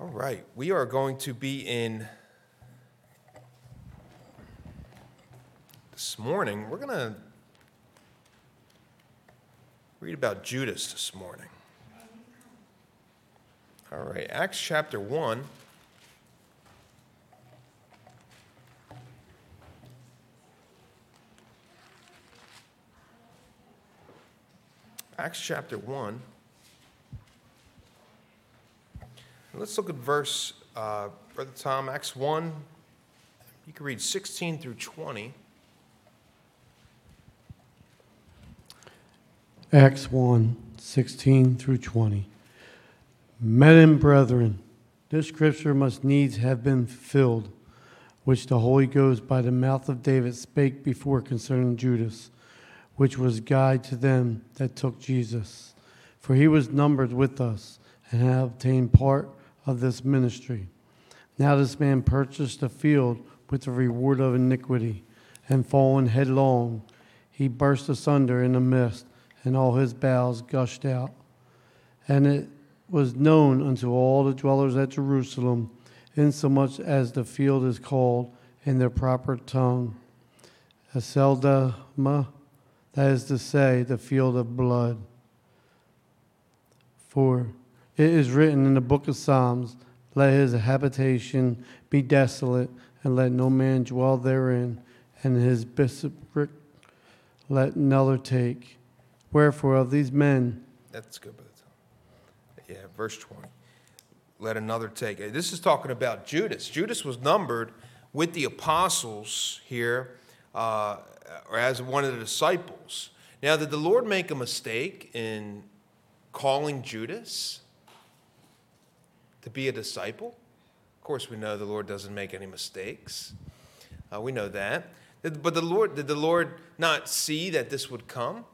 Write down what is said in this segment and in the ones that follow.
All right, we are going to be in this morning. We're going to read about Judas this morning. All right, Acts chapter 1. Acts chapter 1. Let's look at verse, uh, Brother Tom, Acts 1. You can read 16 through 20. Acts 1 16 through 20. Men and brethren, this scripture must needs have been fulfilled, which the Holy Ghost by the mouth of David spake before concerning Judas, which was guide to them that took Jesus. For he was numbered with us and had obtained part of this ministry. Now this man purchased a field with the reward of iniquity, and fallen headlong, he burst asunder in the midst, and all his bowels gushed out. And it was known unto all the dwellers at Jerusalem, insomuch as the field is called in their proper tongue, Aceldama, that is to say, the field of blood. For it is written in the book of Psalms, Let his habitation be desolate, and let no man dwell therein, and his bishopric let another take. Wherefore of these men, That's good, Brother Tom. Yeah, verse 20. Let another take. This is talking about Judas. Judas was numbered with the apostles here, uh, or as one of the disciples. Now, did the Lord make a mistake in calling Judas to be a disciple? Of course, we know the Lord doesn't make any mistakes. Uh, we know that. But the Lord, did the Lord not see that this would come?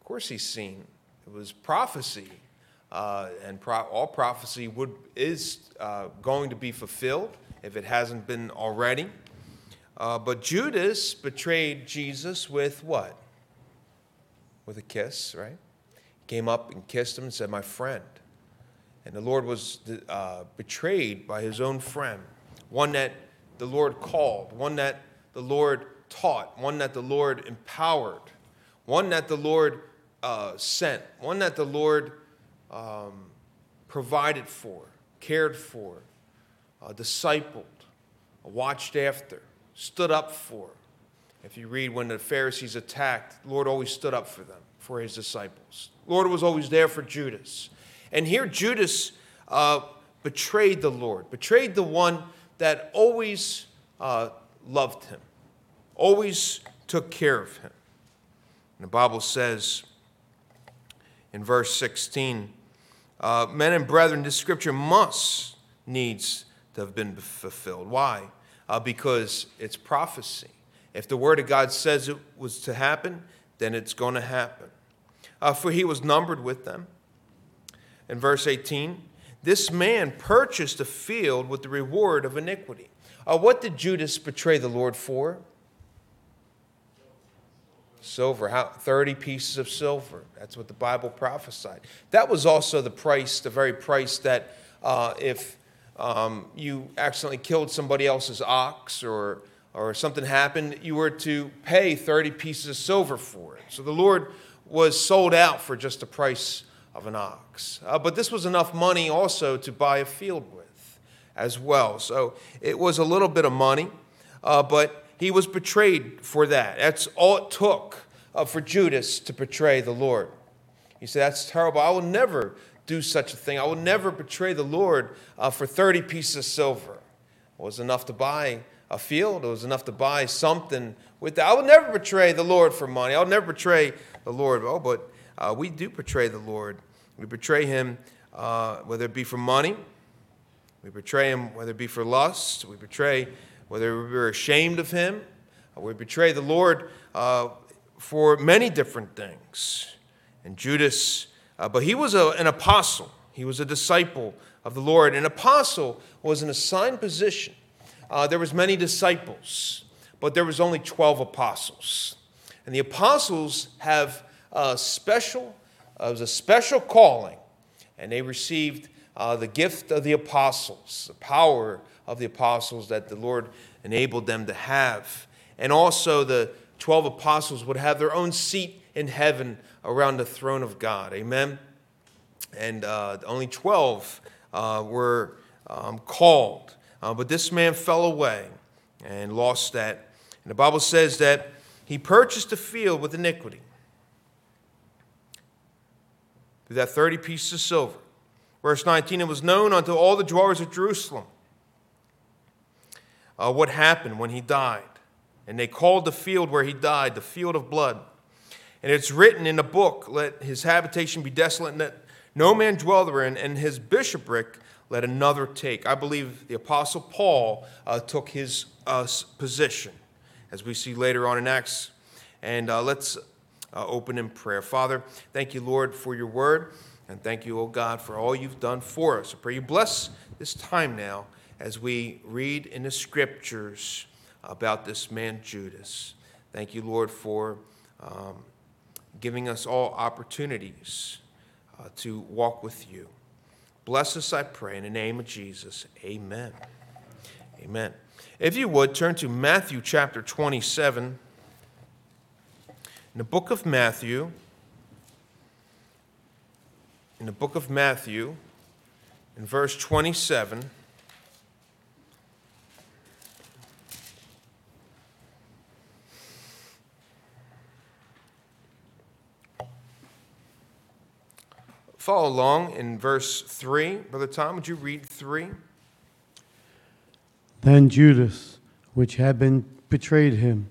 Of course, he's seen. It was prophecy, uh, and pro- all prophecy would is uh, going to be fulfilled if it hasn't been already. Uh, but Judas betrayed Jesus with what? With a kiss, right? He came up and kissed him and said, "My friend." And the Lord was uh, betrayed by his own friend, one that the Lord called, one that the Lord taught, one that the Lord empowered, one that the Lord uh, sent, one that the Lord um, provided for, cared for, uh, discipled, watched after, stood up for. If you read when the Pharisees attacked, the Lord always stood up for them, for his disciples. Lord was always there for Judas. And here Judas uh, betrayed the Lord, betrayed the one that always uh, loved him, always took care of him. And the Bible says in verse 16, uh, men and brethren, this scripture must needs to have been fulfilled. Why? Uh, because it's prophecy. If the word of God says it was to happen, then it's going to happen. Uh, for he was numbered with them. In verse 18, this man purchased a field with the reward of iniquity. Uh, what did Judas betray the Lord for? Silver, how, 30 pieces of silver. That's what the Bible prophesied. That was also the price, the very price that uh, if um, you accidentally killed somebody else's ox or, or something happened, you were to pay 30 pieces of silver for it. So the Lord was sold out for just the price of an ox. Uh, but this was enough money also to buy a field with as well. So it was a little bit of money, uh, but he was betrayed for that. That's all it took uh, for Judas to betray the Lord. He said, That's terrible. I will never do such a thing. I will never betray the Lord uh, for 30 pieces of silver. It was enough to buy a field, it was enough to buy something with that. I will never betray the Lord for money. I'll never betray the Lord. Oh, but uh, we do betray the Lord. We betray him uh, whether it be for money, we betray him whether it be for lust, we betray whether we're ashamed of him, we betray the Lord uh, for many different things. And Judas, uh, but he was a, an apostle, he was a disciple of the Lord. An apostle was an assigned position. Uh, there was many disciples, but there was only 12 apostles. And the apostles have a special, uh, it was a special calling, and they received uh, the gift of the apostles, the power of the apostles that the Lord enabled them to have. And also, the 12 apostles would have their own seat in heaven around the throne of God. Amen. And uh, only 12 uh, were um, called. Uh, but this man fell away and lost that. And the Bible says that he purchased a field with iniquity. That 30 pieces of silver. Verse 19, it was known unto all the dwellers of Jerusalem uh, what happened when he died. And they called the field where he died the field of blood. And it's written in the book, Let his habitation be desolate, and that no man dwell therein, and his bishopric let another take. I believe the Apostle Paul uh, took his uh, position, as we see later on in Acts. And uh, let's uh, open in prayer. Father, thank you, Lord, for your word. And thank you, O God, for all you've done for us. I pray you bless this time now as we read in the scriptures about this man Judas. Thank you, Lord, for um, giving us all opportunities uh, to walk with you. Bless us, I pray, in the name of Jesus. Amen. Amen. If you would, turn to Matthew chapter 27. In the book of Matthew, in the book of Matthew, in verse 27, Follow along in verse 3. Brother Tom, would you read 3? Then Judas, which had been betrayed him,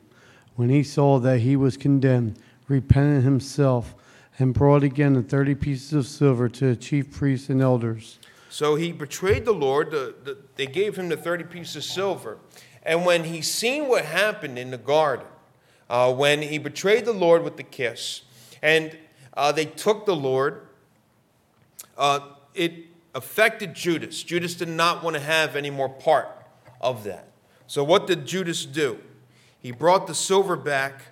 when he saw that he was condemned, repented himself and brought again the thirty pieces of silver to the chief priests and elders. So he betrayed the Lord. The, the, they gave him the 30 pieces of silver. And when he seen what happened in the garden, uh, when he betrayed the Lord with the kiss, and uh, they took the Lord uh, it affected Judas. Judas did not want to have any more part of that. So, what did Judas do? He brought the silver back,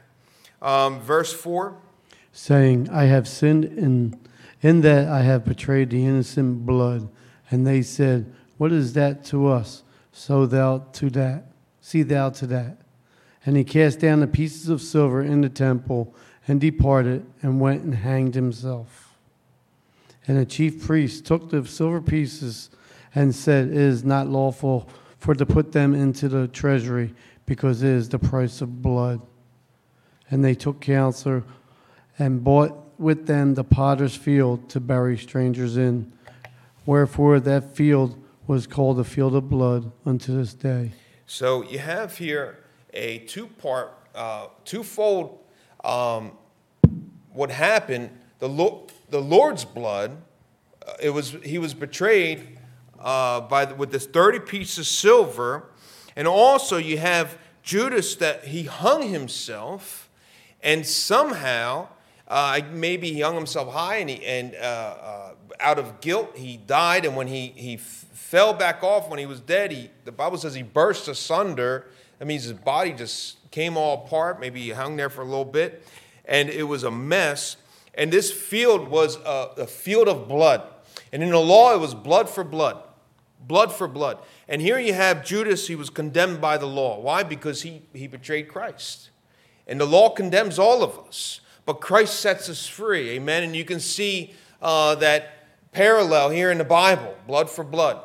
um, verse 4. Saying, I have sinned in, in that I have betrayed the innocent blood. And they said, What is that to us? So thou to that, see thou to that. And he cast down the pieces of silver in the temple and departed and went and hanged himself. And the chief priest took the silver pieces and said, It is not lawful for to put them into the treasury, because it is the price of blood. And they took counsel and bought with them the potter's field to bury strangers in. Wherefore that field was called the field of blood unto this day. So you have here a two part, uh, twofold um, what happened. The, the Lord's blood, uh, it was, he was betrayed uh, by the, with this 30 pieces of silver. And also you have Judas that he hung himself and somehow uh, maybe he hung himself high and, he, and uh, uh, out of guilt he died. And when he, he f- fell back off when he was dead he, the bible says he burst asunder. That means his body just came all apart. Maybe he hung there for a little bit. And it was a mess. And this field was a, a field of blood. And in the law, it was blood for blood. Blood for blood. And here you have Judas, he was condemned by the law. Why? Because he, he betrayed Christ. And the law condemns all of us, but Christ sets us free. Amen. And you can see uh, that parallel here in the Bible blood for blood.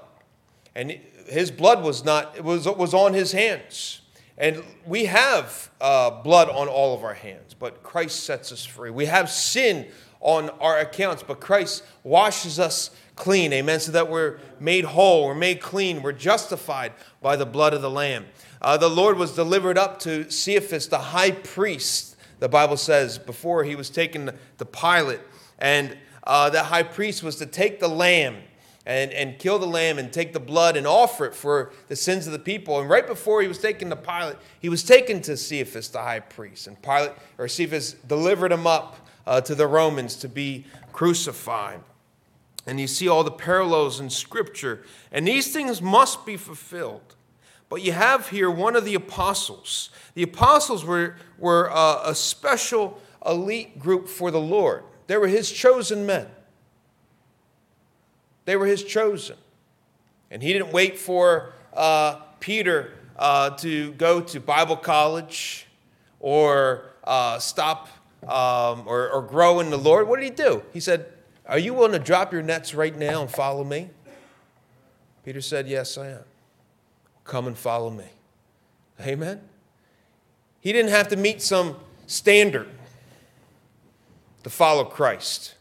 And his blood was not, it was, was on his hands. And we have uh, blood on all of our hands, but Christ sets us free. We have sin on our accounts, but Christ washes us clean. Amen. So that we're made whole, we're made clean, we're justified by the blood of the Lamb. Uh, the Lord was delivered up to Caiaphas, the high priest, the Bible says, before he was taken to Pilate. And uh, that high priest was to take the lamb and, and kill the lamb and take the blood and offer it for the sins of the people. And right before he was taken to Pilate, he was taken to Caiaphas, the high priest. And Pilate, or Caiaphas, delivered him up uh, to the Romans to be crucified. And you see all the parallels in Scripture. And these things must be fulfilled. But you have here one of the apostles. The apostles were, were uh, a special elite group for the Lord, they were his chosen men. They were his chosen. And he didn't wait for uh, Peter uh, to go to Bible college or uh, stop um, or, or grow in the Lord. What did he do? He said, Are you willing to drop your nets right now and follow me? Peter said, Yes, I am. Come and follow me. Amen. He didn't have to meet some standard to follow Christ.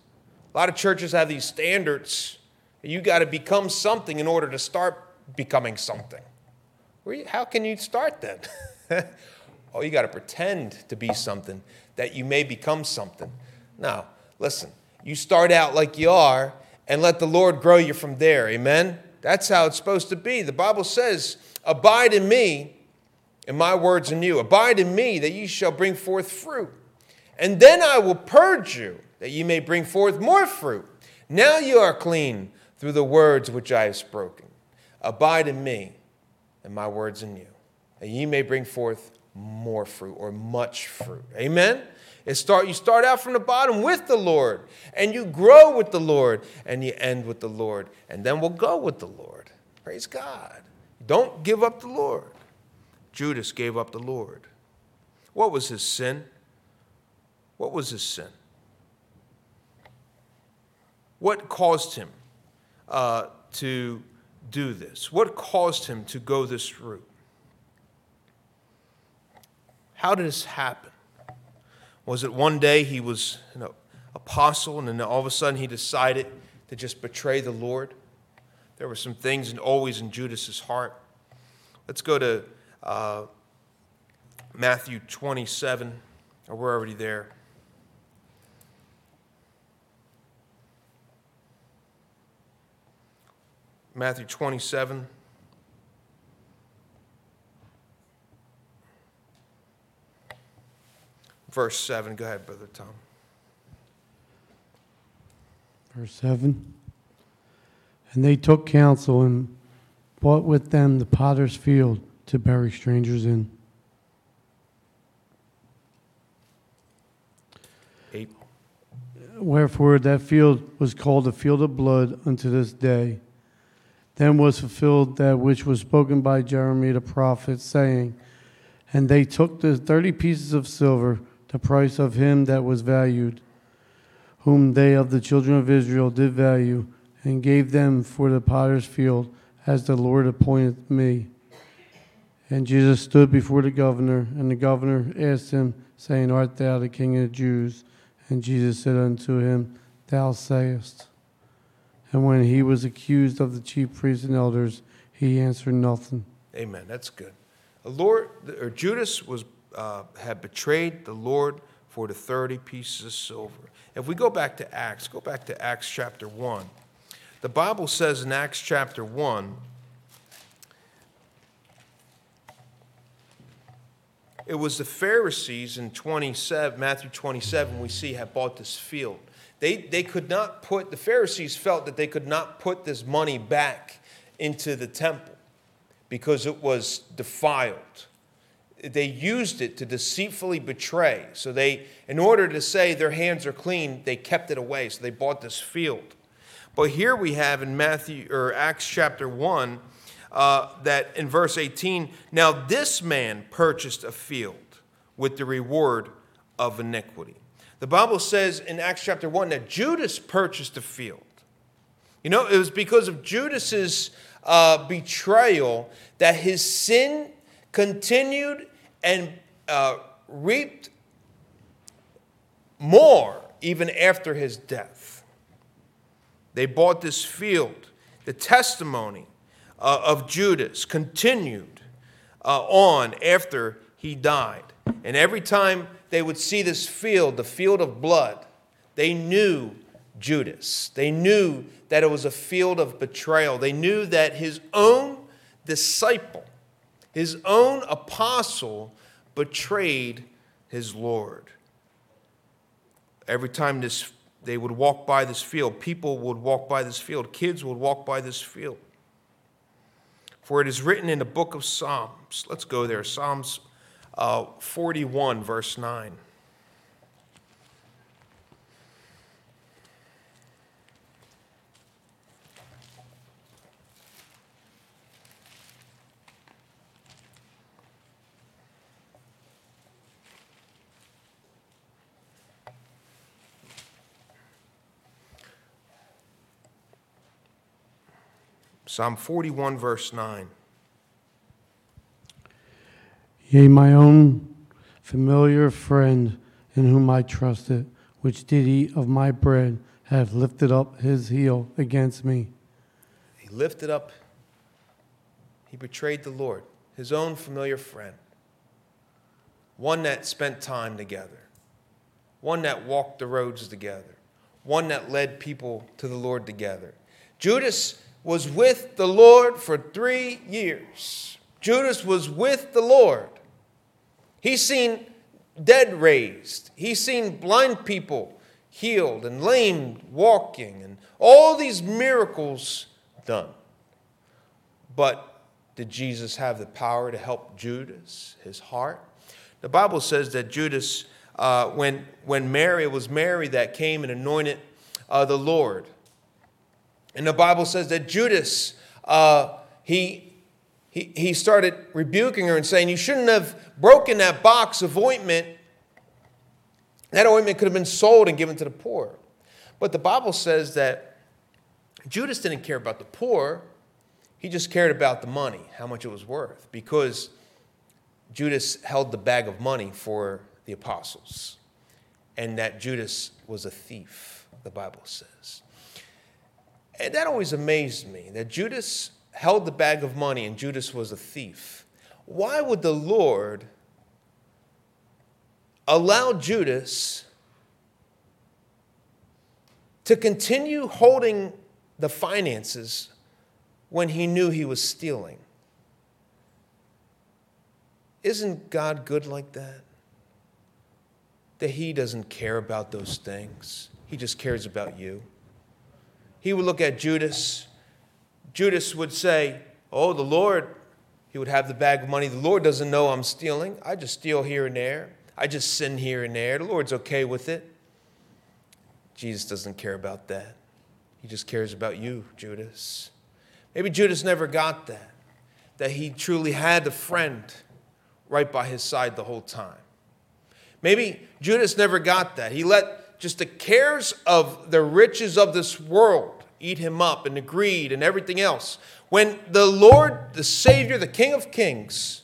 A lot of churches have these standards. You got to become something in order to start becoming something. How can you start then? oh, you got to pretend to be something that you may become something. Now, listen, you start out like you are and let the Lord grow you from there. Amen? That's how it's supposed to be. The Bible says, Abide in me and my words in you. Abide in me, that ye shall bring forth fruit. And then I will purge you, that ye may bring forth more fruit. Now you are clean through the words which I have spoken. Abide in me, and my words in you, and ye may bring forth more fruit or much fruit. Amen? It start, you start out from the bottom with the Lord, and you grow with the Lord, and you end with the Lord, and then we'll go with the Lord. Praise God. Don't give up the Lord. Judas gave up the Lord. What was his sin? What was his sin? What caused him uh, to do this? What caused him to go this route? How did this happen? Was it one day he was an apostle and then all of a sudden he decided to just betray the Lord? There were some things always in Judas's heart. Let's go to uh, Matthew 27, or we're already there. Matthew 27. Verse 7. Go ahead, Brother Tom. Verse 7. And they took counsel and bought with them the potter's field to bury strangers in. Eight. Wherefore that field was called the field of blood unto this day. Then was fulfilled that which was spoken by Jeremiah the prophet, saying, And they took the thirty pieces of silver, the price of him that was valued, whom they of the children of Israel did value, and gave them for the potter's field, as the Lord appointed me. And Jesus stood before the governor, and the governor asked him, saying, Art thou the king of the Jews? And Jesus said unto him, Thou sayest. And when he was accused of the chief priests and elders, he answered nothing. Amen. That's good. Lord, or Judas was uh, had betrayed the Lord for the thirty pieces of silver. If we go back to Acts, go back to Acts chapter one. The Bible says in Acts chapter one It was the Pharisees in 27, Matthew 27, we see have bought this field. They, they could not put, the Pharisees felt that they could not put this money back into the temple because it was defiled. They used it to deceitfully betray. So they, in order to say their hands are clean, they kept it away. So they bought this field. But here we have in Matthew or Acts chapter 1, uh, that in verse 18, now this man purchased a field with the reward of iniquity. The Bible says in Acts chapter 1 that Judas purchased a field. You know, it was because of Judas's uh, betrayal that his sin continued and uh, reaped more even after his death. They bought this field, the testimony uh, of Judas continued uh, on after he died. And every time they would see this field, the field of blood, they knew Judas. They knew that it was a field of betrayal. They knew that his own disciple, his own apostle, betrayed his Lord. Every time this, they would walk by this field, people would walk by this field, kids would walk by this field. For it is written in the book of Psalms. Let's go there. Psalms uh, 41, verse 9. Psalm 41, verse 9. Yea, my own familiar friend in whom I trusted, which did eat of my bread, hath lifted up his heel against me. He lifted up, he betrayed the Lord, his own familiar friend, one that spent time together, one that walked the roads together, one that led people to the Lord together. Judas was with the Lord for three years. Judas was with the Lord. He's seen dead raised, he's seen blind people healed and lame walking, and all these miracles done. But did Jesus have the power to help Judas, his heart? The Bible says that Judas, uh, when, when Mary, was Mary that came and anointed uh, the Lord. And the Bible says that Judas, uh, he, he, he started rebuking her and saying, You shouldn't have broken that box of ointment. That ointment could have been sold and given to the poor. But the Bible says that Judas didn't care about the poor, he just cared about the money, how much it was worth, because Judas held the bag of money for the apostles, and that Judas was a thief, the Bible says. And that always amazed me that Judas held the bag of money and Judas was a thief. Why would the Lord allow Judas to continue holding the finances when he knew he was stealing? Isn't God good like that? That he doesn't care about those things, he just cares about you he would look at Judas. Judas would say, Oh, the Lord, he would have the bag of money. The Lord doesn't know I'm stealing. I just steal here and there. I just sin here and there. The Lord's okay with it. Jesus doesn't care about that. He just cares about you, Judas. Maybe Judas never got that, that he truly had a friend right by his side the whole time. Maybe Judas never got that. He let just the cares of the riches of this world eat him up and the greed and everything else. When the Lord, the Savior, the King of Kings,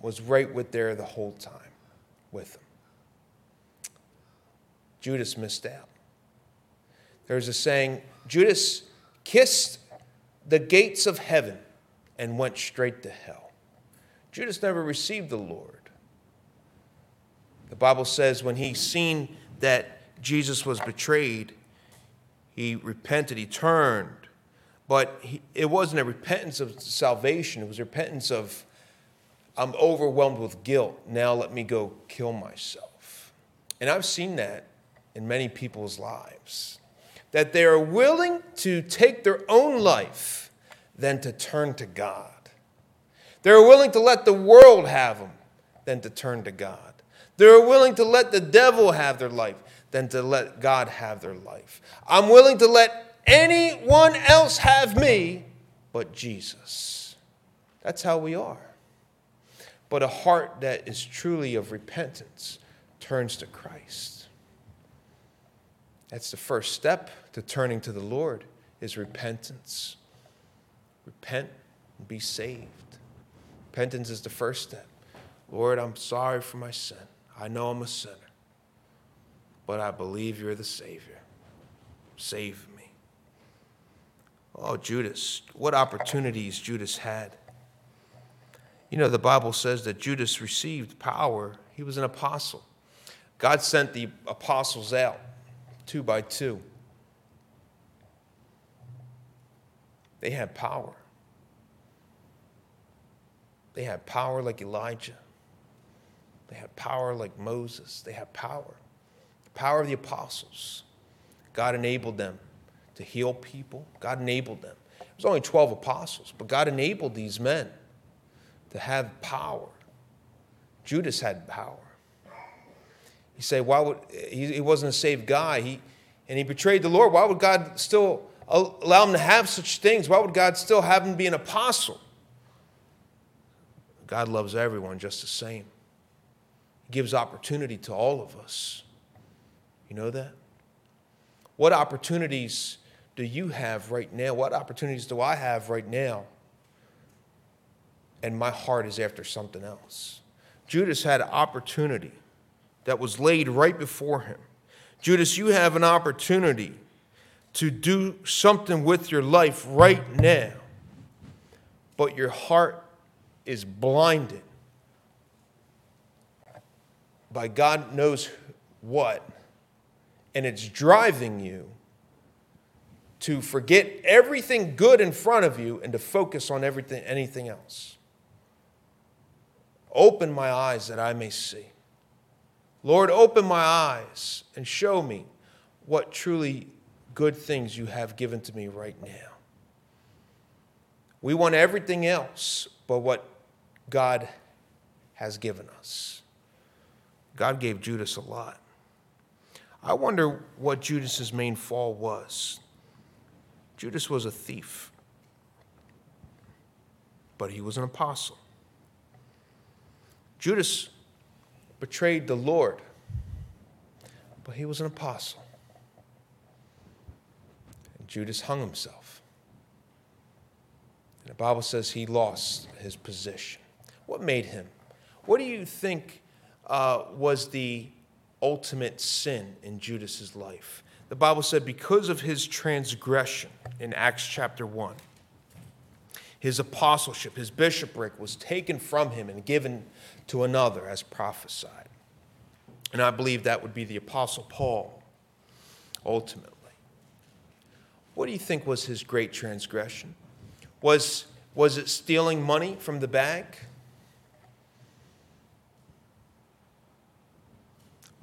was right with there the whole time with him. Judas missed out. There's a saying Judas kissed the gates of heaven and went straight to hell. Judas never received the Lord. The Bible says when he seen that Jesus was betrayed, he repented, he turned. But he, it wasn't a repentance of salvation, it was a repentance of, I'm overwhelmed with guilt. Now let me go kill myself. And I've seen that in many people's lives that they are willing to take their own life than to turn to God. They're willing to let the world have them than to turn to God. They're willing to let the devil have their life than to let God have their life. I'm willing to let anyone else have me but Jesus. That's how we are. But a heart that is truly of repentance turns to Christ. That's the first step to turning to the Lord is repentance. Repent and be saved. Repentance is the first step. Lord, I'm sorry for my sin. I know I'm a sinner but I believe you're the Savior. Save me. Oh, Judas, what opportunities Judas had. You know, the Bible says that Judas received power, he was an apostle. God sent the apostles out two by two. They had power. They had power like Elijah. They had power like Moses. They had power The power of the apostles. God enabled them to heal people. God enabled them. Was only 12 apostles, but God enabled these men to have power. Judas had power. You say, why would he, he wasn't a saved guy? He and he betrayed the Lord. Why would God still allow him to have such things? Why would God still have him be an apostle? God loves everyone just the same. Gives opportunity to all of us. You know that? What opportunities do you have right now? What opportunities do I have right now? And my heart is after something else. Judas had an opportunity that was laid right before him. Judas, you have an opportunity to do something with your life right now, but your heart is blinded by God knows what, and it's driving you to forget everything good in front of you and to focus on everything anything else. Open my eyes that I may see. Lord, open my eyes and show me what truly good things you have given to me right now. We want everything else but what God has given us. God gave Judas a lot. I wonder what Judas's main fall was. Judas was a thief, but he was an apostle. Judas betrayed the Lord, but he was an apostle. And Judas hung himself. And the Bible says he lost his position. What made him? What do you think uh, was the ultimate sin in Judas's life? The Bible said because of his transgression in Acts chapter 1, his apostleship, his bishopric was taken from him and given to another as prophesied. And I believe that would be the Apostle Paul, ultimately. What do you think was his great transgression? Was, was it stealing money from the bag?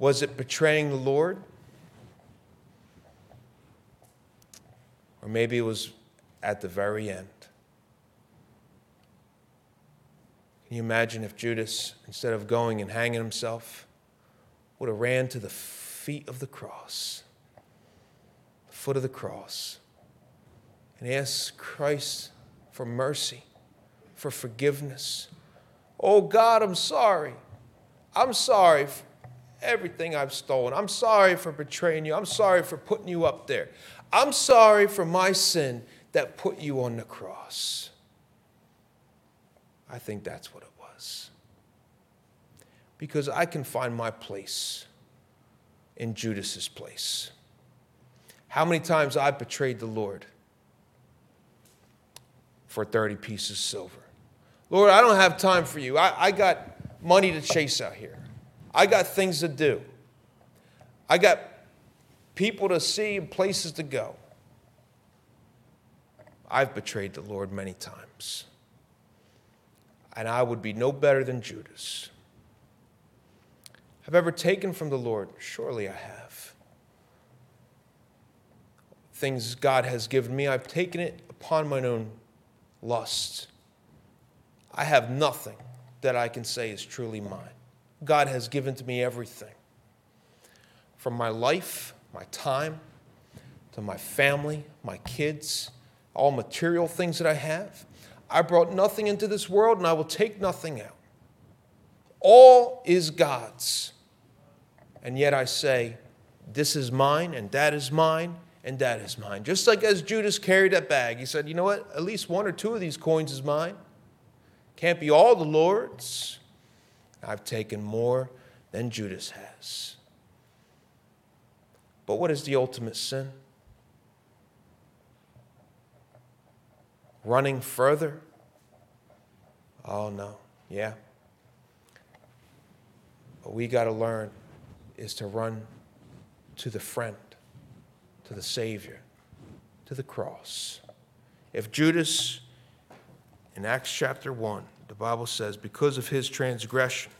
Was it betraying the Lord? Or maybe it was at the very end. Can you imagine if Judas, instead of going and hanging himself, would have ran to the feet of the cross, the foot of the cross, and asked Christ for mercy, for forgiveness. Oh God, I'm sorry. I'm sorry everything I've stolen. I'm sorry for betraying you. I'm sorry for putting you up there. I'm sorry for my sin that put you on the cross. I think that's what it was. Because I can find my place in Judas's place. How many times I betrayed the Lord for 30 pieces of silver? Lord, I don't have time for you. I, I got money to chase out here. I got things to do. I got people to see and places to go. I've betrayed the Lord many times. And I would be no better than Judas. Have ever taken from the Lord? Surely I have. Things God has given me, I've taken it upon mine own lust. I have nothing that I can say is truly mine. God has given to me everything from my life, my time, to my family, my kids, all material things that I have. I brought nothing into this world and I will take nothing out. All is God's. And yet I say, this is mine and that is mine and that is mine. Just like as Judas carried that bag, he said, you know what? At least one or two of these coins is mine. Can't be all the Lord's. I've taken more than Judas has. But what is the ultimate sin? Running further? Oh, no. Yeah. What we got to learn is to run to the friend, to the Savior, to the cross. If Judas, in Acts chapter 1, the Bible says, because of his transgression,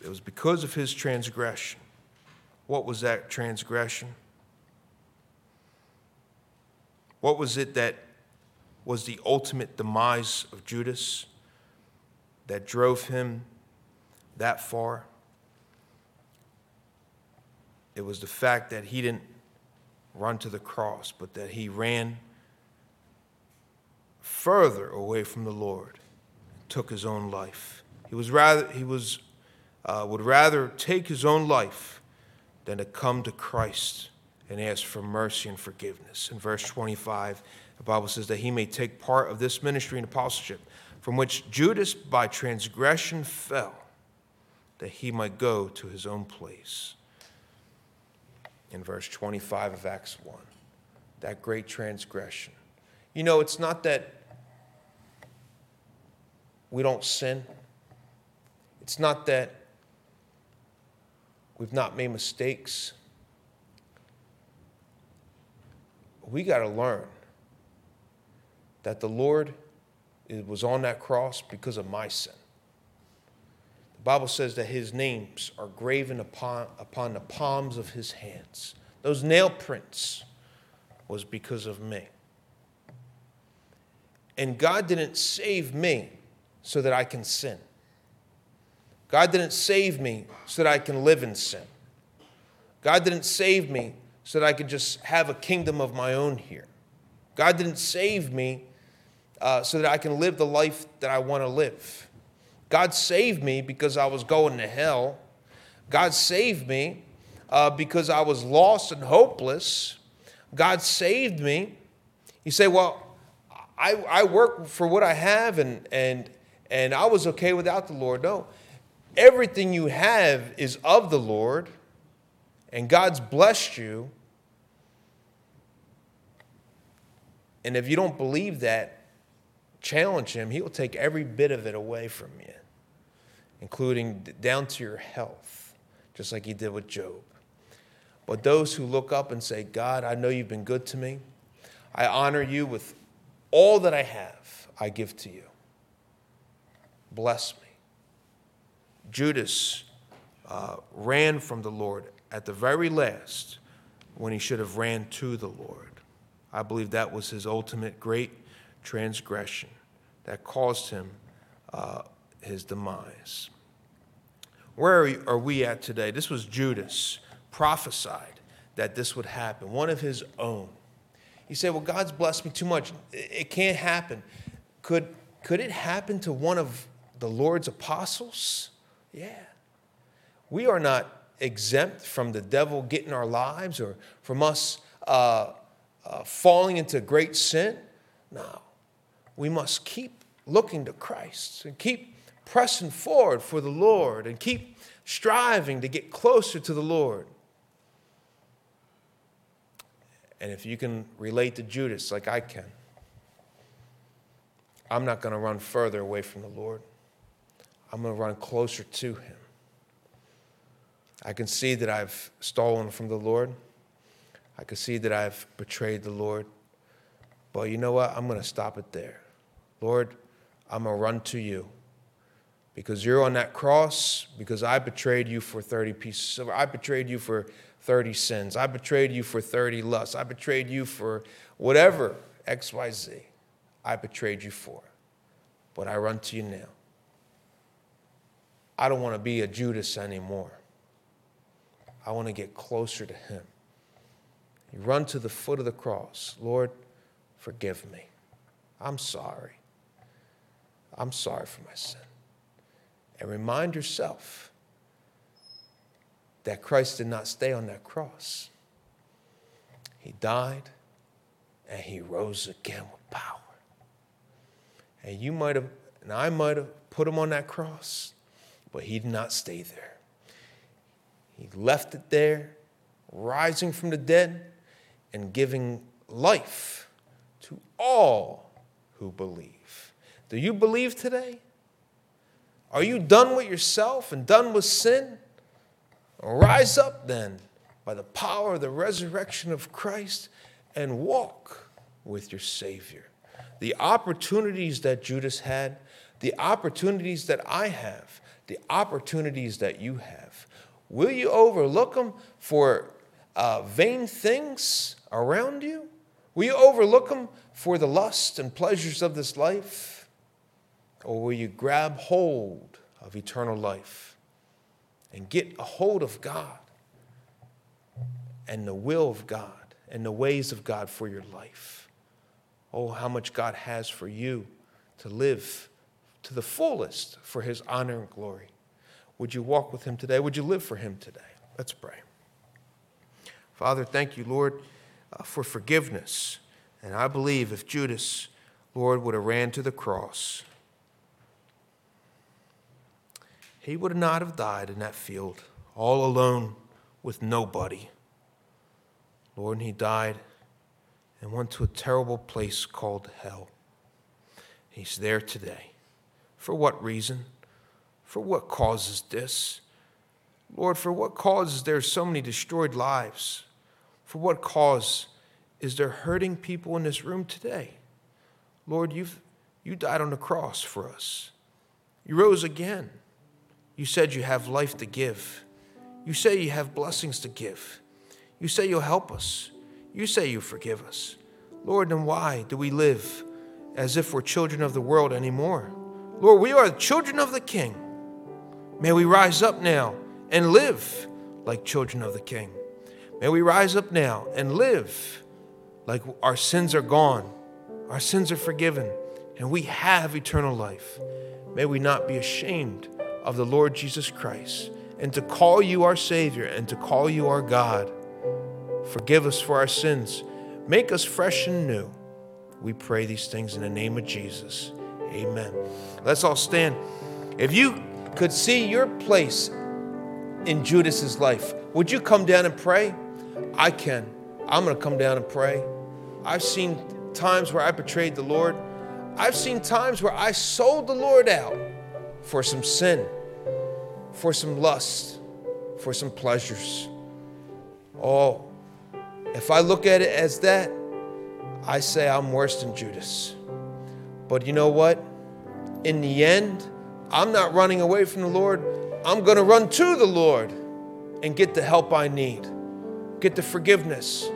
it was because of his transgression. What was that transgression? What was it that was the ultimate demise of Judas that drove him that far? It was the fact that he didn't run to the cross, but that he ran further away from the Lord, took his own life. He was rather he was uh, would rather take his own life than to come to Christ and ask for mercy and forgiveness. In verse 25, the Bible says that he may take part of this ministry and apostleship, from which Judas by transgression fell, that he might go to his own place. In verse 25 of Acts 1, that great transgression. You know, it's not that we don't sin, it's not that we've not made mistakes. We got to learn that the Lord was on that cross because of my sin. The Bible says that his names are graven upon, upon the palms of his hands. Those nail prints was because of me. And God didn't save me so that I can sin. God didn't save me so that I can live in sin. God didn't save me so that I could just have a kingdom of my own here. God didn't save me uh, so that I can live the life that I want to live. God saved me because I was going to hell. God saved me uh, because I was lost and hopeless. God saved me. You say, well, I, I work for what I have and, and, and I was okay without the Lord. No, everything you have is of the Lord, and God's blessed you. And if you don't believe that, challenge Him. He will take every bit of it away from you, including down to your health, just like He did with Job. But those who look up and say, God, I know you've been good to me. I honor you with all that I have, I give to you. Bless me. Judas uh, ran from the Lord at the very last when he should have ran to the Lord. I believe that was his ultimate great transgression that caused him uh, his demise. Where are we at today? This was Judas prophesied that this would happen, one of his own. He said, Well, God's blessed me too much. It can't happen. Could, could it happen to one of the Lord's apostles? Yeah. We are not exempt from the devil getting our lives or from us uh, uh, falling into great sin. No. We must keep looking to Christ and keep pressing forward for the Lord and keep striving to get closer to the Lord. And if you can relate to Judas like I can, I'm not going to run further away from the Lord. I'm going to run closer to Him. I can see that I've stolen from the Lord. I can see that I've betrayed the Lord. But you know what? I'm going to stop it there. Lord, I'm going to run to you because you're on that cross, because I betrayed you for 30 pieces of, silver. I betrayed you for 30 sins. I betrayed you for 30 lusts. I betrayed you for whatever, XYZ. I betrayed you for. But I run to you now. I don't want to be a Judas anymore. I want to get closer to him. You run to the foot of the cross. Lord, forgive me. I'm sorry. I'm sorry for my sin. And remind yourself that Christ did not stay on that cross. He died and he rose again with power. And you might have, and I might have put him on that cross, but he did not stay there. He left it there, rising from the dead and giving life to all who believe. Do you believe today? Are you done with yourself and done with sin? Rise up then by the power of the resurrection of Christ and walk with your Savior. The opportunities that Judas had, the opportunities that I have, the opportunities that you have. Will you overlook them for uh, vain things around you? Will you overlook them for the lust and pleasures of this life? Or will you grab hold of eternal life and get a hold of God and the will of God and the ways of God for your life? Oh, how much God has for you to live to the fullest for his honor and glory. Would you walk with him today? Would you live for him today? Let's pray. Father, thank you, Lord, uh, for forgiveness. And I believe if Judas, Lord, would have ran to the cross, he would not have died in that field, all alone with nobody. Lord, and he died and went to a terrible place called hell. He's there today. For what reason? For what causes this? Lord, for what cause is there so many destroyed lives? For what cause is there hurting people in this room today? Lord, you've, you died on the cross for us. You rose again. You said you have life to give. You say you have blessings to give. You say you'll help us. You say you forgive us. Lord, then why do we live as if we're children of the world anymore? Lord, we are the children of the King. May we rise up now and live like children of the King. May we rise up now and live like our sins are gone, our sins are forgiven, and we have eternal life. May we not be ashamed of the Lord Jesus Christ and to call you our Savior and to call you our God. Forgive us for our sins. Make us fresh and new. We pray these things in the name of Jesus. Amen. Let's all stand. If you could see your place in Judas's life, would you come down and pray? I can. I'm going to come down and pray. I've seen times where I betrayed the Lord. I've seen times where I sold the Lord out for some sin, for some lust, for some pleasures. Oh, if I look at it as that, I say I'm worse than Judas. But you know what? In the end, I'm not running away from the Lord. I'm going to run to the Lord and get the help I need, get the forgiveness.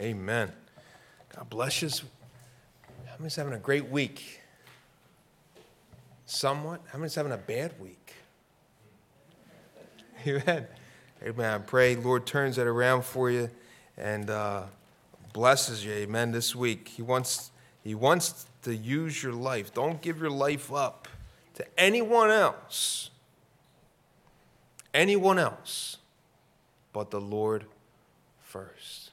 Amen. God bless you. How many's having a great week? Somewhat. How many's having a bad week? Amen. Amen. I pray Lord turns that around for you and uh, blesses you. Amen. This week, He wants He wants to use your life. Don't give your life up to anyone else. Anyone else, but the Lord first.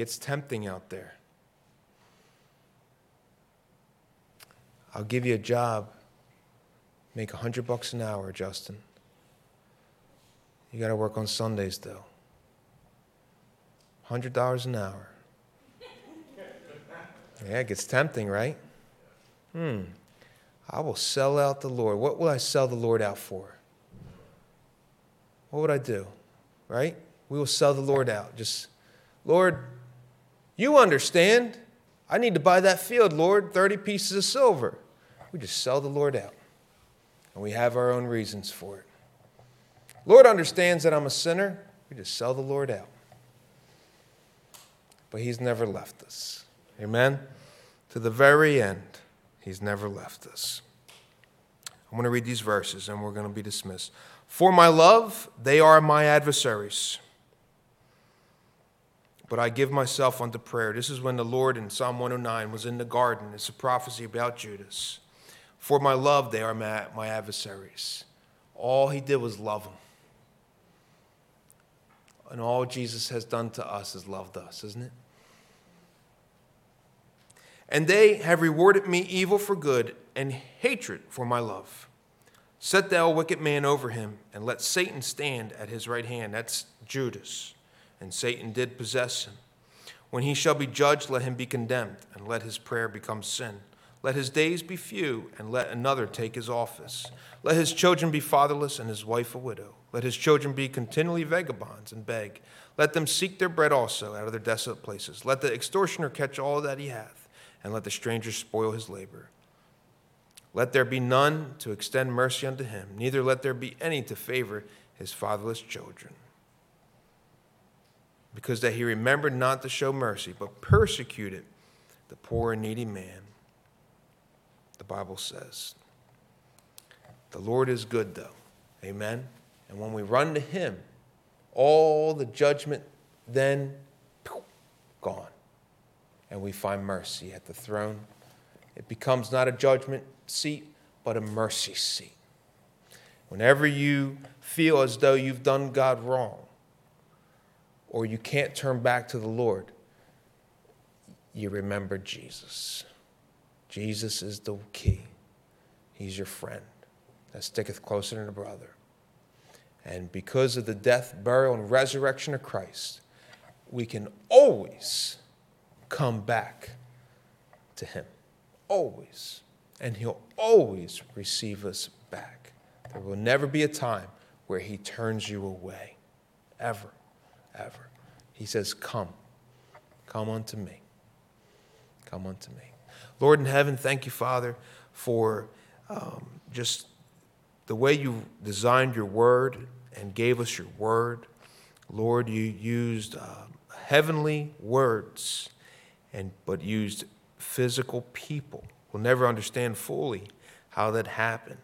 Gets tempting out there. I'll give you a job. Make a hundred bucks an hour, Justin. You got to work on Sundays, though. Hundred dollars an hour. Yeah, it gets tempting, right? Hmm. I will sell out the Lord. What will I sell the Lord out for? What would I do? Right? We will sell the Lord out. Just Lord, you understand. I need to buy that field, Lord, 30 pieces of silver. We just sell the Lord out. And we have our own reasons for it. Lord understands that I'm a sinner. We just sell the Lord out. But He's never left us. Amen? To the very end, He's never left us. I'm going to read these verses and we're going to be dismissed. For my love, they are my adversaries. But I give myself unto prayer. This is when the Lord in Psalm 109 was in the garden. It's a prophecy about Judas. For my love, they are my, my adversaries. All he did was love them. And all Jesus has done to us is loved us, isn't it? And they have rewarded me evil for good and hatred for my love. Set thou a wicked man over him, and let Satan stand at his right hand. That's Judas. And Satan did possess him. When he shall be judged, let him be condemned, and let his prayer become sin. Let his days be few, and let another take his office. Let his children be fatherless, and his wife a widow. Let his children be continually vagabonds and beg. Let them seek their bread also out of their desolate places. Let the extortioner catch all that he hath, and let the stranger spoil his labor. Let there be none to extend mercy unto him, neither let there be any to favor his fatherless children. Because that he remembered not to show mercy, but persecuted the poor and needy man. The Bible says. The Lord is good, though. Amen. And when we run to him, all the judgment then gone. And we find mercy at the throne. It becomes not a judgment seat, but a mercy seat. Whenever you feel as though you've done God wrong or you can't turn back to the Lord, you remember Jesus. Jesus is the key. He's your friend that sticketh closer than a brother. And because of the death, burial, and resurrection of Christ, we can always come back to Him. Always and He'll always receive us back. There will never be a time where He turns you away. Ever, ever. He says, Come, come unto me. Come unto me. Lord in heaven, thank you, Father, for um, just the way you designed your word and gave us your word. Lord, you used uh, heavenly words, and but used physical people We'll never understand fully how that happened.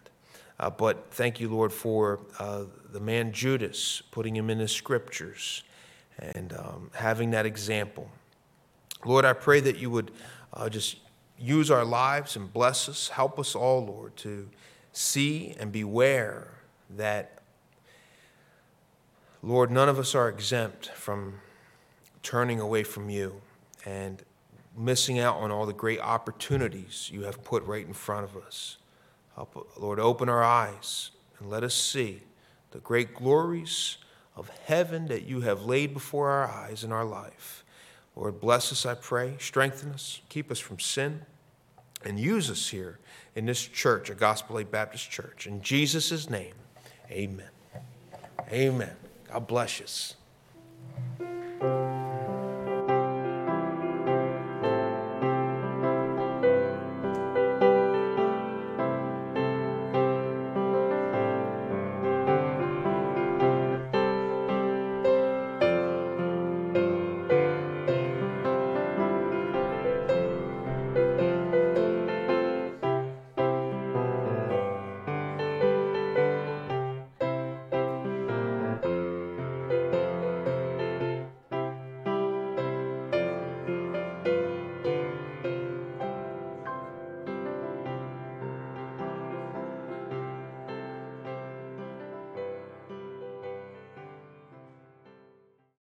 Uh, but thank you, Lord, for uh, the man Judas, putting him in the scriptures and um, having that example. Lord, I pray that you would uh, just use our lives and bless us. Help us all, Lord, to see and beware that, Lord, none of us are exempt from turning away from you. And missing out on all the great opportunities you have put right in front of us. Help, Lord, open our eyes and let us see the great glories of heaven that you have laid before our eyes in our life. Lord, bless us, I pray. Strengthen us, keep us from sin, and use us here in this church, a Gospel Light Baptist church. In Jesus' name, amen. Amen. God bless you.